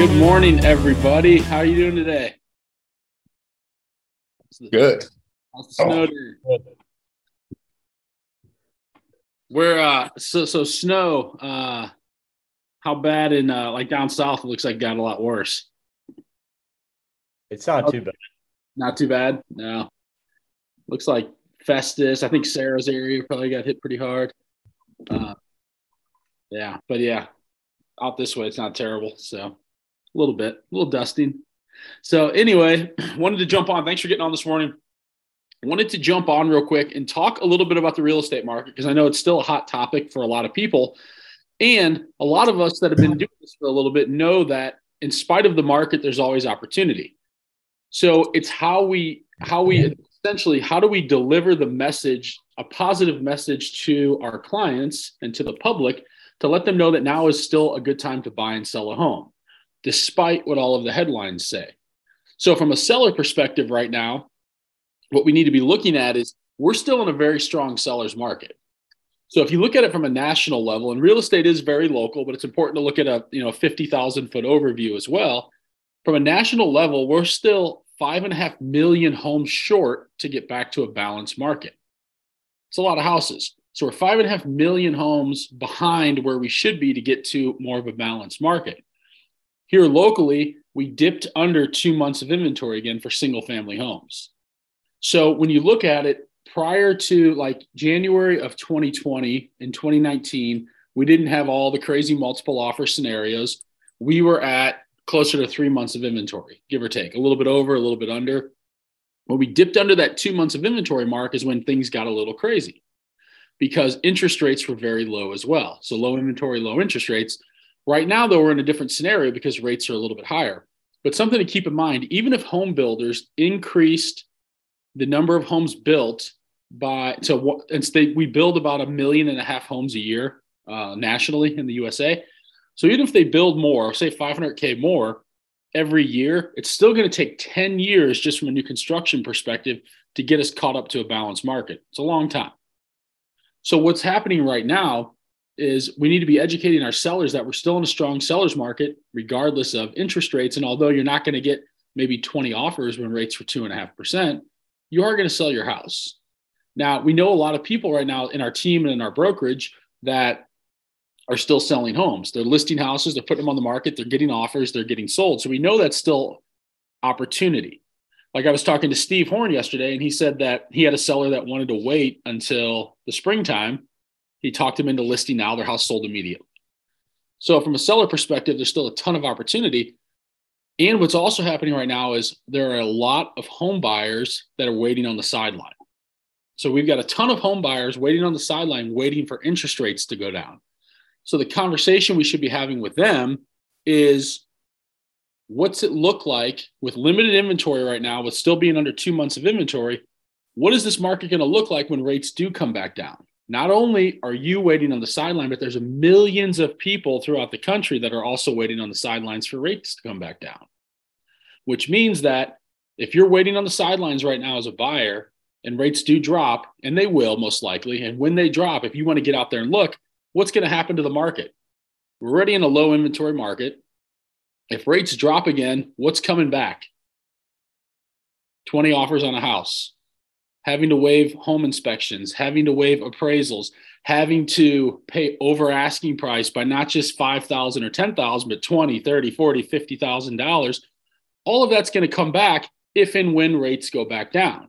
Good morning, everybody. How are you doing today? Good. How's the snow doing? We're uh so so snow uh how bad in uh like down south it looks like it got a lot worse. It's not too bad. Not too bad. No. Looks like Festus. I think Sarah's area probably got hit pretty hard. Uh yeah, but yeah. Out this way it's not terrible. So a little bit, a little dusting. So anyway, wanted to jump on. Thanks for getting on this morning. Wanted to jump on real quick and talk a little bit about the real estate market because I know it's still a hot topic for a lot of people. And a lot of us that have been doing this for a little bit know that in spite of the market, there's always opportunity. So it's how we how we essentially how do we deliver the message, a positive message to our clients and to the public to let them know that now is still a good time to buy and sell a home, despite what all of the headlines say. So from a seller perspective right now, what we need to be looking at is we're still in a very strong seller's market. So if you look at it from a national level, and real estate is very local, but it's important to look at a you know 50,000 foot overview as well. From a national level, we're still five and a half million homes short to get back to a balanced market. It's a lot of houses. So we're five and a half million homes behind where we should be to get to more of a balanced market. Here locally, we dipped under two months of inventory again for single family homes. So when you look at it, prior to like January of 2020 and 2019, we didn't have all the crazy multiple offer scenarios. We were at closer to three months of inventory, give or take, a little bit over, a little bit under. When we dipped under that two months of inventory mark is when things got a little crazy because interest rates were very low as well. So low inventory, low interest rates. Right now, though, we're in a different scenario because rates are a little bit higher. But something to keep in mind, even if home builders increased the number of homes built by so instead we build about a million and a half homes a year uh, nationally in the USA. So even if they build more, say 500k more every year, it's still going to take 10 years just from a new construction perspective to get us caught up to a balanced market. It's a long time. So what's happening right now is we need to be educating our sellers that we're still in a strong sellers market regardless of interest rates. And although you're not going to get maybe 20 offers when rates were two and a half percent, you are going to sell your house. Now, we know a lot of people right now in our team and in our brokerage that are still selling homes. They're listing houses, they're putting them on the market, they're getting offers, they're getting sold. So we know that's still opportunity. Like I was talking to Steve Horn yesterday, and he said that he had a seller that wanted to wait until the springtime. He talked him into listing now, their house sold immediately. So, from a seller perspective, there's still a ton of opportunity. And what's also happening right now is there are a lot of home buyers that are waiting on the sideline. So we've got a ton of home buyers waiting on the sideline, waiting for interest rates to go down. So the conversation we should be having with them is what's it look like with limited inventory right now, with still being under two months of inventory? What is this market going to look like when rates do come back down? Not only are you waiting on the sideline, but there's millions of people throughout the country that are also waiting on the sidelines for rates to come back down which means that if you're waiting on the sidelines right now as a buyer and rates do drop, and they will most likely, and when they drop, if you want to get out there and look, what's going to happen to the market? We're already in a low inventory market. If rates drop again, what's coming back? 20 offers on a house, having to waive home inspections, having to waive appraisals, having to pay over asking price by not just 5,000 or 10,000, but 20, 30, 40, 50,000 dollars all of that's going to come back if and when rates go back down.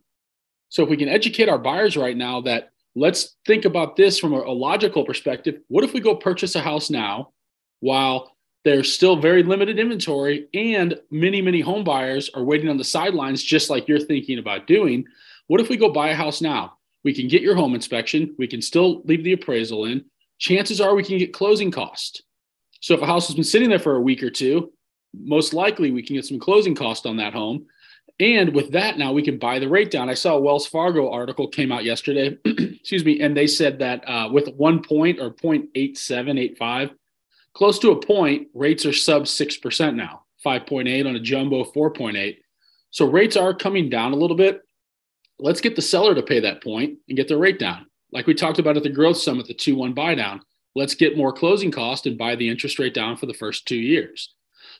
So if we can educate our buyers right now that let's think about this from a, a logical perspective. What if we go purchase a house now while there's still very limited inventory and many, many home buyers are waiting on the sidelines, just like you're thinking about doing? What if we go buy a house now? We can get your home inspection. We can still leave the appraisal in. Chances are we can get closing cost. So if a house has been sitting there for a week or two, most likely we can get some closing cost on that home. And with that, now we can buy the rate down. I saw a Wells Fargo article came out yesterday, excuse me, and they said that uh, with one point or 0.8785, close to a point, rates are sub 6% now, 5.8 on a jumbo, 4.8. So rates are coming down a little bit. Let's get the seller to pay that point and get their rate down. Like we talked about at the Growth Summit, the 2 1 buy down. Let's get more closing cost and buy the interest rate down for the first two years.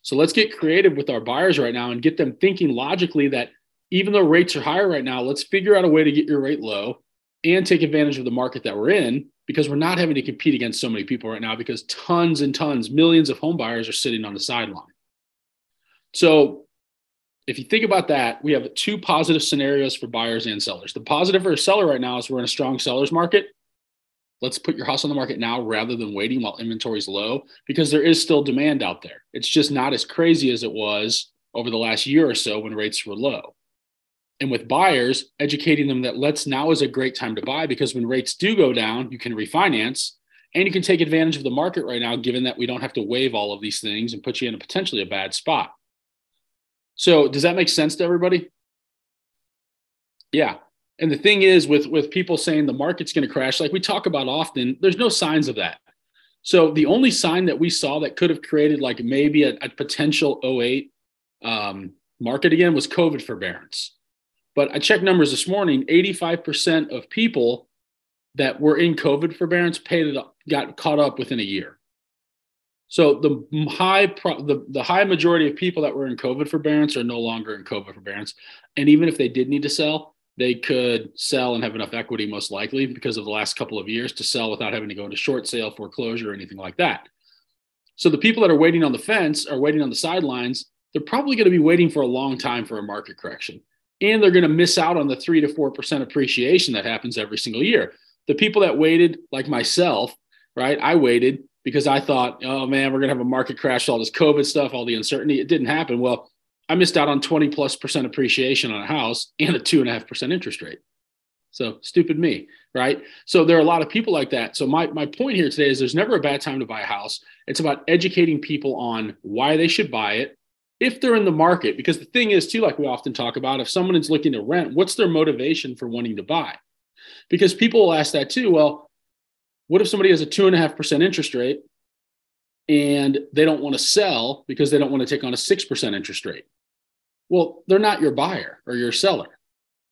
So let's get creative with our buyers right now and get them thinking logically that even though rates are higher right now, let's figure out a way to get your rate low and take advantage of the market that we're in because we're not having to compete against so many people right now because tons and tons, millions of home buyers are sitting on the sideline. So if you think about that, we have two positive scenarios for buyers and sellers. The positive for a seller right now is we're in a strong seller's market. Let's put your house on the market now rather than waiting while inventory is low because there is still demand out there. It's just not as crazy as it was over the last year or so when rates were low. And with buyers, educating them that let's now is a great time to buy because when rates do go down, you can refinance and you can take advantage of the market right now, given that we don't have to waive all of these things and put you in a potentially a bad spot. So does that make sense to everybody? Yeah. And the thing is with with people saying the market's going to crash, like we talk about often, there's no signs of that. So the only sign that we saw that could have created like maybe a, a potential 08 um, market again was COVID forbearance. But I checked numbers this morning 85% of people that were in COVID forbearance paid it up, got caught up within a year. So the high pro- the, the high majority of people that were in COVID forbearance are no longer in COVID forbearance. And even if they did need to sell, they could sell and have enough equity most likely because of the last couple of years to sell without having to go into short sale, foreclosure, or anything like that. So the people that are waiting on the fence are waiting on the sidelines. They're probably going to be waiting for a long time for a market correction. And they're going to miss out on the three to 4% appreciation that happens every single year. The people that waited, like myself, right? I waited because I thought, oh man, we're going to have a market crash, all this COVID stuff, all the uncertainty. It didn't happen. Well, I missed out on 20 plus percent appreciation on a house and a two and a half percent interest rate. So stupid me, right? So there are a lot of people like that. So my, my point here today is there's never a bad time to buy a house. It's about educating people on why they should buy it if they're in the market. Because the thing is, too, like we often talk about, if someone is looking to rent, what's their motivation for wanting to buy? Because people will ask that too. Well, what if somebody has a two and a half percent interest rate and they don't want to sell because they don't want to take on a six percent interest rate? Well, they're not your buyer or your seller.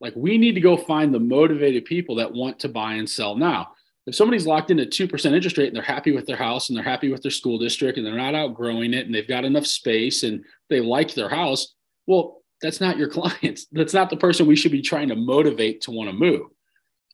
Like we need to go find the motivated people that want to buy and sell now. If somebody's locked in a 2% interest rate and they're happy with their house and they're happy with their school district and they're not outgrowing it and they've got enough space and they like their house, well, that's not your clients. That's not the person we should be trying to motivate to want to move.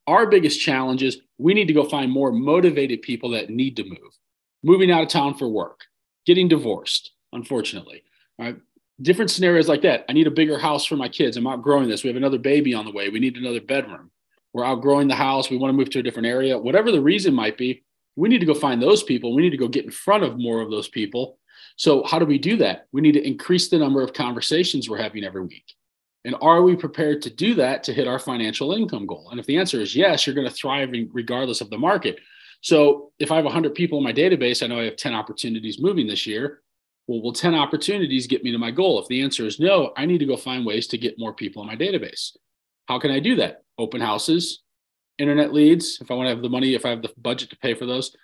Our biggest challenge is we need to go find more motivated people that need to move, moving out of town for work, getting divorced, unfortunately. Right? Different scenarios like that. I need a bigger house for my kids. I'm outgrowing this. We have another baby on the way. We need another bedroom. We're outgrowing the house. We want to move to a different area. Whatever the reason might be, we need to go find those people. We need to go get in front of more of those people. So, how do we do that? We need to increase the number of conversations we're having every week. And are we prepared to do that to hit our financial income goal? And if the answer is yes, you're going to thrive regardless of the market. So if I have 100 people in my database, I know I have 10 opportunities moving this year. Well, will 10 opportunities get me to my goal? If the answer is no, I need to go find ways to get more people in my database. How can I do that? Open houses, internet leads. If I want to have the money, if I have the budget to pay for those,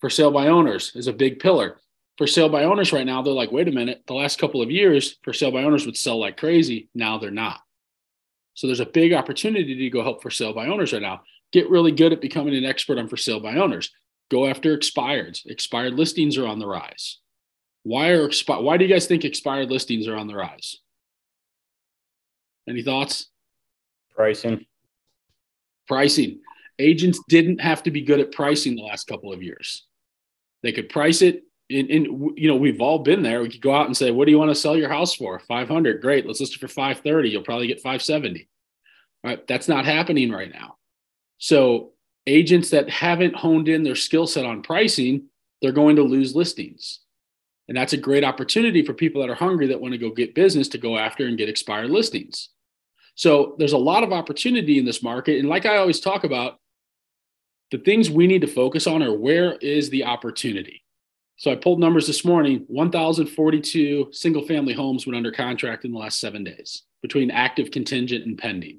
for sale by owners is a big pillar for sale by owners right now, they're like, wait a minute, the last couple of years for sale by owners would sell like crazy. Now they're not. So there's a big opportunity to go help for sale by owners right now. Get really good at becoming an expert on for sale by owners. Go after expireds. Expired listings are on the rise. Why are expi- why do you guys think expired listings are on the rise? Any thoughts? Pricing. Pricing. Agents didn't have to be good at pricing the last couple of years. They could price it and, and, you know we've all been there. We could go out and say what do you want to sell your house for? 500 great. Let's list it for 530 you'll probably get 570 right? That's not happening right now. So agents that haven't honed in their skill set on pricing they're going to lose listings. And that's a great opportunity for people that are hungry that want to go get business to go after and get expired listings. So there's a lot of opportunity in this market. And like i always talk about the things we need to focus on are where is the opportunity so I pulled numbers this morning 1,042 single family homes went under contract in the last seven days between active, contingent, and pending.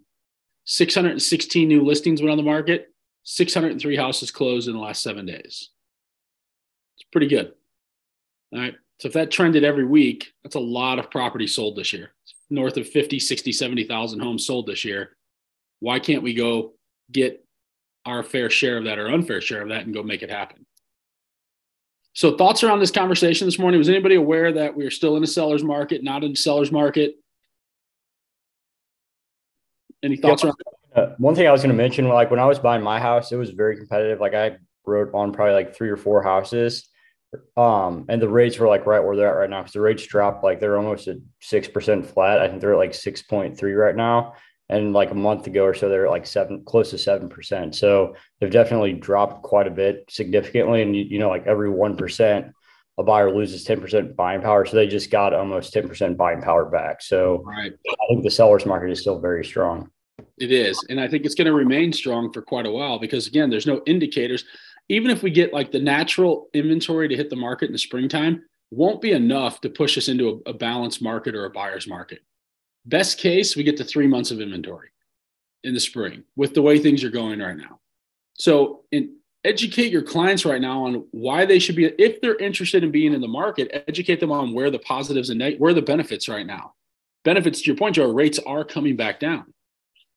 616 new listings went on the market, 603 houses closed in the last seven days. It's pretty good. All right. So if that trended every week, that's a lot of property sold this year. North of 50, 60, 70,000 homes sold this year. Why can't we go get our fair share of that or unfair share of that and go make it happen? So thoughts around this conversation this morning? Was anybody aware that we are still in a seller's market, not in a seller's market? Any thoughts Yeah. around? Uh, one thing I was going to mention, like when I was buying my house, it was very competitive. Like I wrote on probably like three or four houses, um, and the rates were like right where they're at right now because the rates dropped like they're almost at six percent flat. I think they're at like six point three right now, and like a month ago or so they're like seven, close to seven percent. So they've definitely dropped quite a bit significantly, and you, you know like every one percent. A buyer loses 10% buying power. So they just got almost 10% buying power back. So Right. I think the seller's market is still very strong. It is. And I think it's going to remain strong for quite a while because, again, there's no indicators. Even if we get like the natural inventory to hit the market in the springtime, won't be enough to push us into a, a balanced market or a buyer's market. Best case, we get to three months of inventory in the spring with the way things are going right now. So, in, educate your clients right now on why they should be, if they're interested in being in the market, educate them on where the positives and where the benefits right now. Benefits, to your point, Joe, rates are coming back down.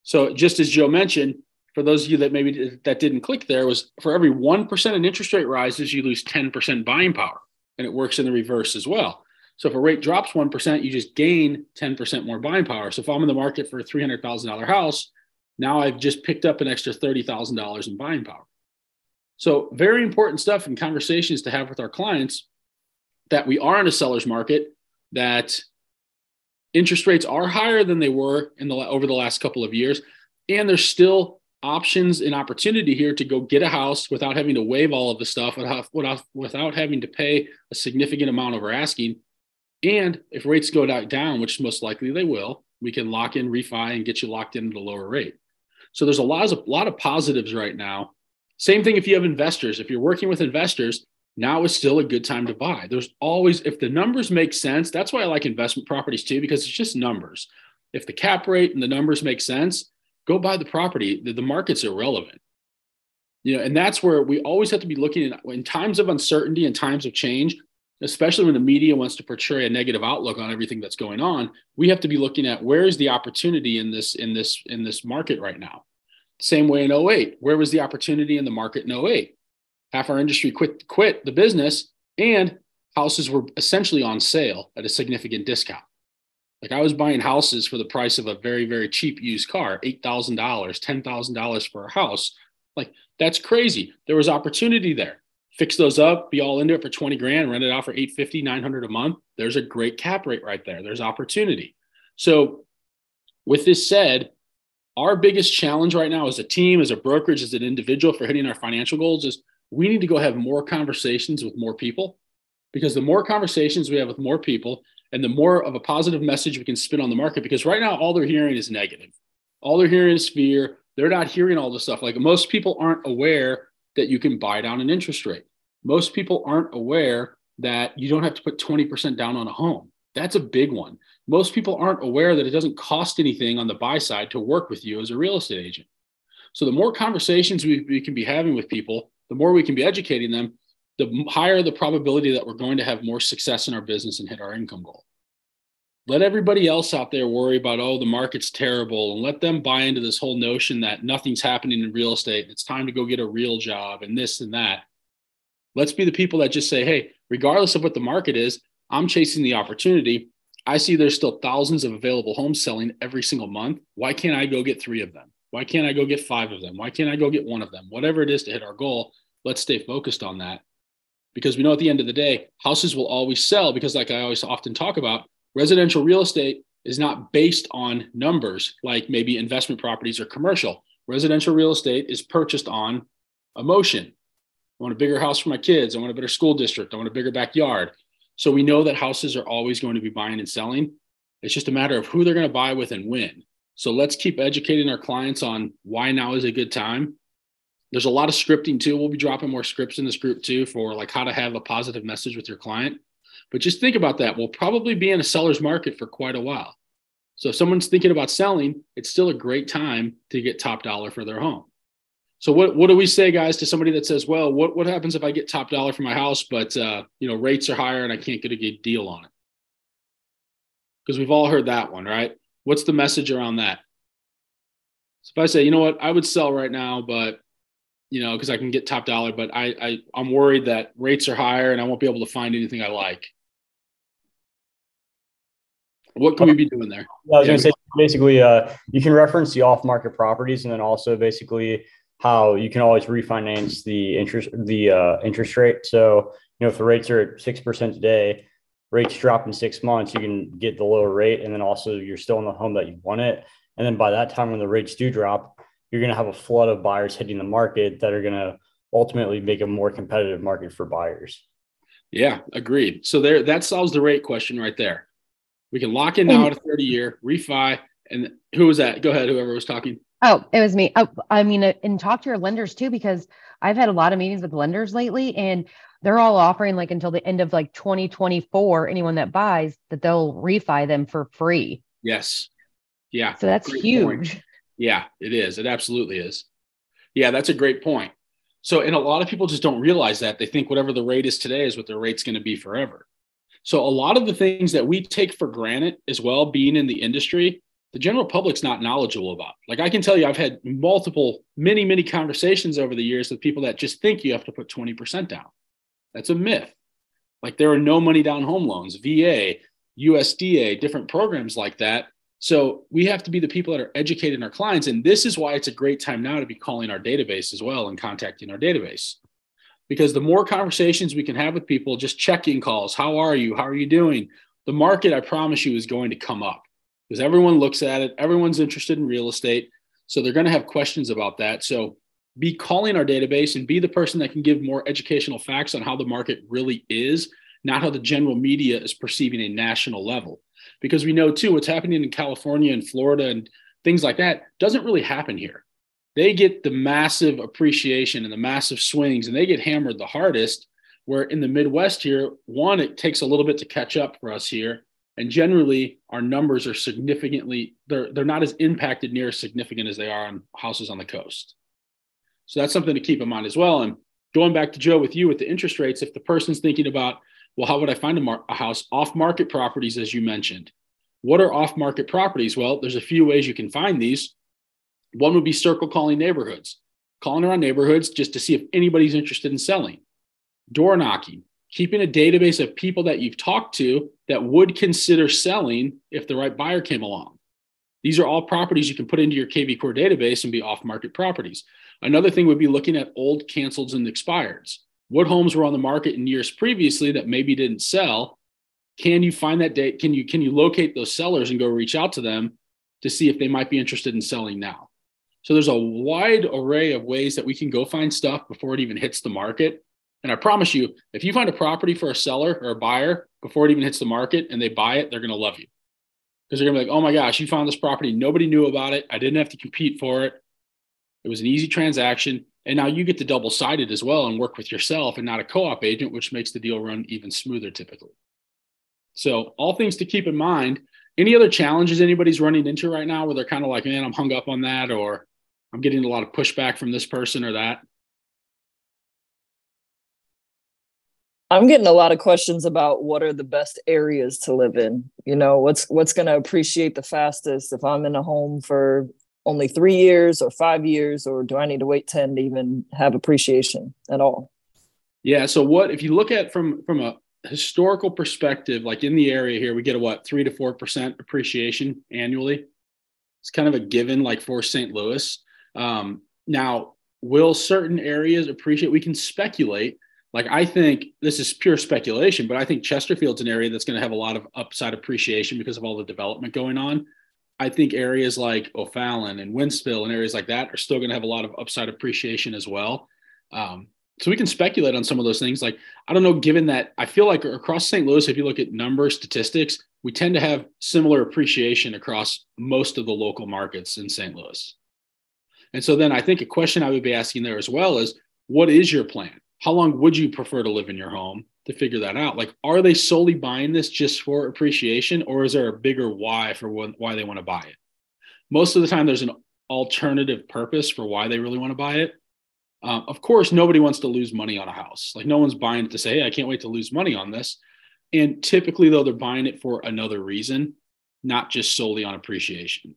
So just as Joe mentioned, for those of you that maybe that didn't click there, was for every one percent in interest rate rises, you lose ten percent buying power, and it works in the reverse as well. So if a rate drops one percent, you just gain ten percent more buying power. So if I'm in the market for a three hundred thousand dollar house, now I've just picked up an extra thirty thousand dollars in buying power. So very important stuff in conversations to have with our clients that we are in a seller's market that interest rates are higher than they were in the over the last couple of years and there's still options and opportunity here to go get a house without having to waive all of the stuff without, without, without having to pay a significant amount over asking and if rates go down which most likely they will we can lock in refi and get you locked into the lower rate so there's a lot of a lot of positives right now same thing if you have investors if you're working with investors now is still a good time to buy. There's always, if the numbers make sense, that's why I like investment properties too, because it's just numbers. If the cap rate and the numbers make sense, go buy the property. The, the market's irrelevant. You know, and that's where we always have to be looking at in times of uncertainty and times of change, especially when the media wants to portray a negative outlook on everything that's going on. We have to be looking at where is the opportunity in this in this in this market right now. Same way in 08. Where was the opportunity in the market in 08? half our industry quit quit the business and houses were essentially on sale at a significant discount like i was buying houses for the price of a very very cheap used car $8000 $10000 for a house like that's crazy there was opportunity there fix those up be all into it for 20 grand rent it out for 850 900 a month there's a great cap rate right there. There's opportunity. So with this said our biggest challenge right now as a team as a brokerage as an individual for hitting our financial goals is we need to go have more conversations with more people. Because the more conversations we have with more people and the more of a positive message we can spin on the market because right now all they're hearing is negative. All they're hearing is fear. They're not hearing all this stuff. Like most people aren't aware that you can buy down an interest rate. Most people aren't aware that you don't have to put 20% down on a home. That's a big one. Most people aren't aware that it doesn't cost anything on the buy side to work with you as a real estate agent. So the more conversations we, we can be having with people the more we can be educating them, the higher the probability that we're going to have more success in our business and hit our income goal. Let everybody else out there worry about, oh, the market's terrible, and let them buy into this whole notion that nothing's happening in real estate. It's time to go get a real job and this and that. Let's be the people that just say, hey, regardless of what the market is, I'm chasing the opportunity. I see there's still thousands of available homes selling every single month. Why can't I go get three of them? Why can't I go get five of them? Why can't I go get one of them? Whatever it is to hit our goal, let's stay focused on that. Because we know at the end of the day, houses will always sell because, like I always often talk about, residential real estate is not based on numbers like maybe investment properties or commercial. Residential real estate is purchased on emotion. I want a bigger house for my kids. I want a better school district. I want a bigger backyard. So we know that houses are always going to be buying and selling. It's just a matter of who they're going to buy with and when. So let's keep educating our clients on why now is a good time. There's a lot of scripting too. We'll be dropping more scripts in this group too for like how to have a positive message with your client. But just think about that. We'll probably be in a seller's market for quite a while. So if someone's thinking about selling, it's still a great time to get top dollar for their home. So what, what do we say, guys, to somebody that says, well, what, what happens if I get top dollar for my house, but uh, you know, rates are higher and I can't get a good deal on it? Because we've all heard that one, right? What's the message around that? So if I say, you know what, I would sell right now, but you know, because I can get top dollar, but I, I I'm worried that rates are higher and I won't be able to find anything I like. What can we be doing there? I was yeah, going to say basically, uh, you can reference the off-market properties, and then also basically how you can always refinance the interest the uh, interest rate. So you know if the rates are at six percent today, rates drop in six months, you can get the lower rate, and then also you're still in the home that you want it. And then by that time, when the rates do drop, you're going to have a flood of buyers hitting the market that are going to ultimately make a more competitive market for buyers. Yeah, agreed. So there, that solves the rate question right there. We can lock in now at a 30 year refi. And who was that? Go ahead, whoever was talking. Oh, it was me. Oh, I mean, uh, and talk to your lenders too, because I've had a lot of meetings with lenders lately, and they're all offering like until the end of like 2024, anyone that buys that they'll refi them for free. Yes. Yeah. So that's Great huge. Point. Yeah, it is. It absolutely is. Yeah, that's a great point. So, and a lot of people just don't realize that. They think whatever the rate is today is what their rate's going to be forever. So, a lot of the things that we take for granted as well, being in the industry, the general public's not knowledgeable about. Like I can tell you, I've had multiple, many, many conversations over the years with people that just think you have to put 20% down. That's a myth. Like there are no money down home loans, VA, USDA, different programs like that so we have to be the people that are educating our clients. And this is why it's a great time now to be calling our database as well and contacting our database. Because the more conversations we can have with people, just checking calls, how are you? How are you doing? The market, I promise you, is going to come up because everyone looks at it. Everyone's interested in real estate. So they're going to have questions about that. So be calling our database and be the person that can give more educational facts on how the market really is, not how the general media is perceiving a national level because we know too what's happening in California and Florida and things like that doesn't really happen here. They get the massive appreciation and the massive swings, and they get hammered the hardest. Where in the Midwest here, one, it takes a little bit to catch up for us here. And generally, our numbers are significantly, they're, they're not as impacted near as significant as they are on houses on the coast. So that's something to keep in mind as well. And going back to Joe with you with the interest rates, if the person's thinking about well, how would I find a, mar- a house off market properties, as you mentioned? What are off market properties? Well, there's a few ways you can find these. One would be circle calling neighborhoods, calling around neighborhoods just to see if anybody's interested in selling. Door knocking, keeping a database of people that you've talked to that would consider selling if the right buyer came along. These are all properties you can put into your KV Core database and be off market properties. Another thing would be looking at old canceled and expireds what homes were on the market in years previously that maybe didn't sell can you find that date can you can you locate those sellers and go reach out to them to see if they might be interested in selling now so there's a wide array of ways that we can go find stuff before it even hits the market. And i promise you if you find a property for a seller or a buyer before it even hits the market and they buy it they're going to love you. Because they're going to be like oh my gosh you found this property. Nobody knew about it. I didn't have to compete for it. It was an easy transaction. And now you get to double sided as well and work with yourself and not a co op agent, which makes the deal run even smoother typically. So, all things to keep in mind. Any other challenges anybody's running into right now where they're kind of like, man, I'm hung up on that, or I'm getting a lot of pushback from this person or that? I'm getting a lot of questions about what are the best areas to live in. You know, what's what's going to appreciate the fastest if I'm in a home for only three years or five years, or do I need to wait 10 to even have appreciation at all? Yeah. So what if you look at from from a historical perspective, like in the area here, we get a what three to four percent appreciation annually. It's kind of a given, like for St. Louis. Um, now, will certain areas appreciate? We can speculate. Like I think this is pure speculation, but I think Chesterfield's an area that's going to have a lot of upside appreciation because of all the development going on. I think areas like O'Fallon and Wentzville and areas like that are still going to have a lot of upside appreciation as well. Um, so we can speculate on some of those things. Like, I don't know, given that I feel like across St. Louis, if you look at number statistics, we tend to have similar appreciation across most of the local markets in St. Louis. And so then I think a question I would be asking there as well is what is your plan? How long would you prefer to live in your home? to figure that out. Like, are they solely buying this just for appreciation, or is there a bigger why for why they want to buy it? Most of the time, there's an alternative purpose for why they really want to buy it. Um, of course, nobody wants to lose money on a house. Like, no one's buying it to say, "Hey, I can't wait to lose money on this." And typically, though, they're buying it for another reason, not just solely on appreciation.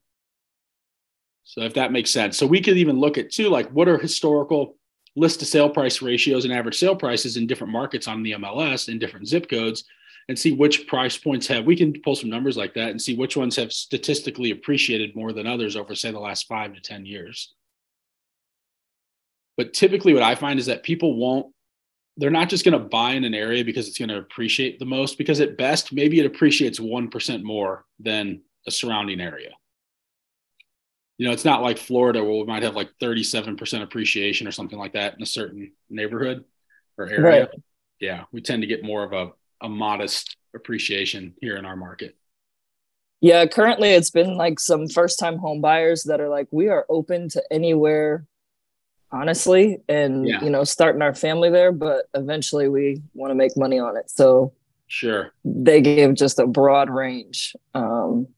So, if that makes sense, so we could even look at too, like, what are historical list to sale price ratios and average sale prices in different markets on the MLS in different zip codes and see which price points have we can pull some numbers like that and see which ones have statistically appreciated more than others over say the last 5 to 10 years. But typically what I find is that people won't they're not just going to buy in an area because it's going to appreciate the most because at best maybe it appreciates 1% more than a surrounding area you know, it's not like Florida where we might have like 37% appreciation or something like that in a certain neighborhood or area. Right. Yeah, we tend to get more of a, a modest appreciation here in our market. Yeah, currently it's been like some first time home buyers that are like, we are open to anywhere, honestly, and yeah. you know, starting our family there, but eventually we want to make money on it. So sure. They gave just a broad range. Um,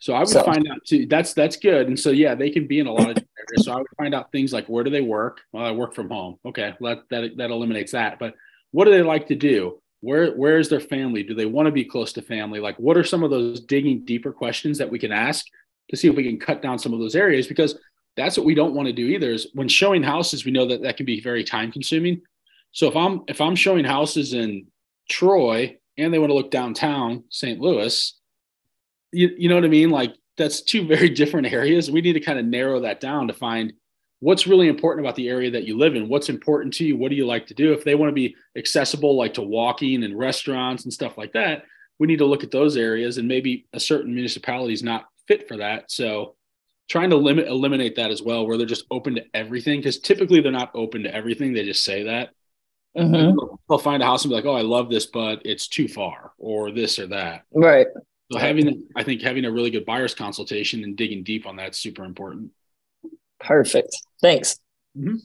so I would so. find out too. That's that's good. And so yeah, they can be in a lot of areas. So I would find out things like where do they work? Well, I work from home. Okay, that that that eliminates that. But what do they like to do? Where where is their family? Do they want to be close to family? Like what are some of those digging deeper questions that we can ask to see if we can cut down some of those areas? Because that's what we don't want to do either. Is when showing houses, we know that that can be very time consuming. So if I'm if I'm showing houses in Troy and they want to look downtown St. Louis, you, you know what I mean? Like that's two very different areas. We need to kind of narrow that down to find what's really important about the area that you live in. What's important to you? What do you like to do? If they want to be accessible, like to walking and restaurants and stuff like that, we need to look at those areas and maybe a certain municipality is not fit for that. So trying to limit eliminate that as well, where they're just open to everything. Because typically they're not open to everything. They just say that. Mm-hmm. They'll find a house and be like, "Oh, I love this, but it's too far," or this or that. Right. So having, I think having a really good buyer's consultation and digging deep on that's super important. Perfect. Thanks. Mm-hmm.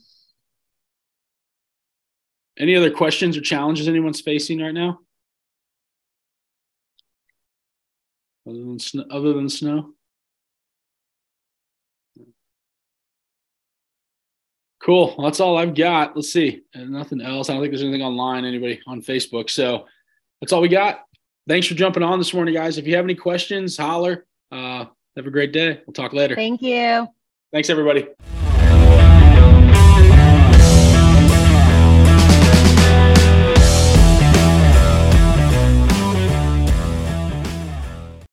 Any other questions or challenges anyone's facing right now? Other than snow, other than snow? Cool. Well, that's all I've got. Let's see. And nothing else. I don't think there's anything online, anybody on Facebook. So that's all we got thanks for jumping on this morning, guys. If you have any questions, holler. Uh, have a great day. We'll talk later. Thank you. Thanks, everybody.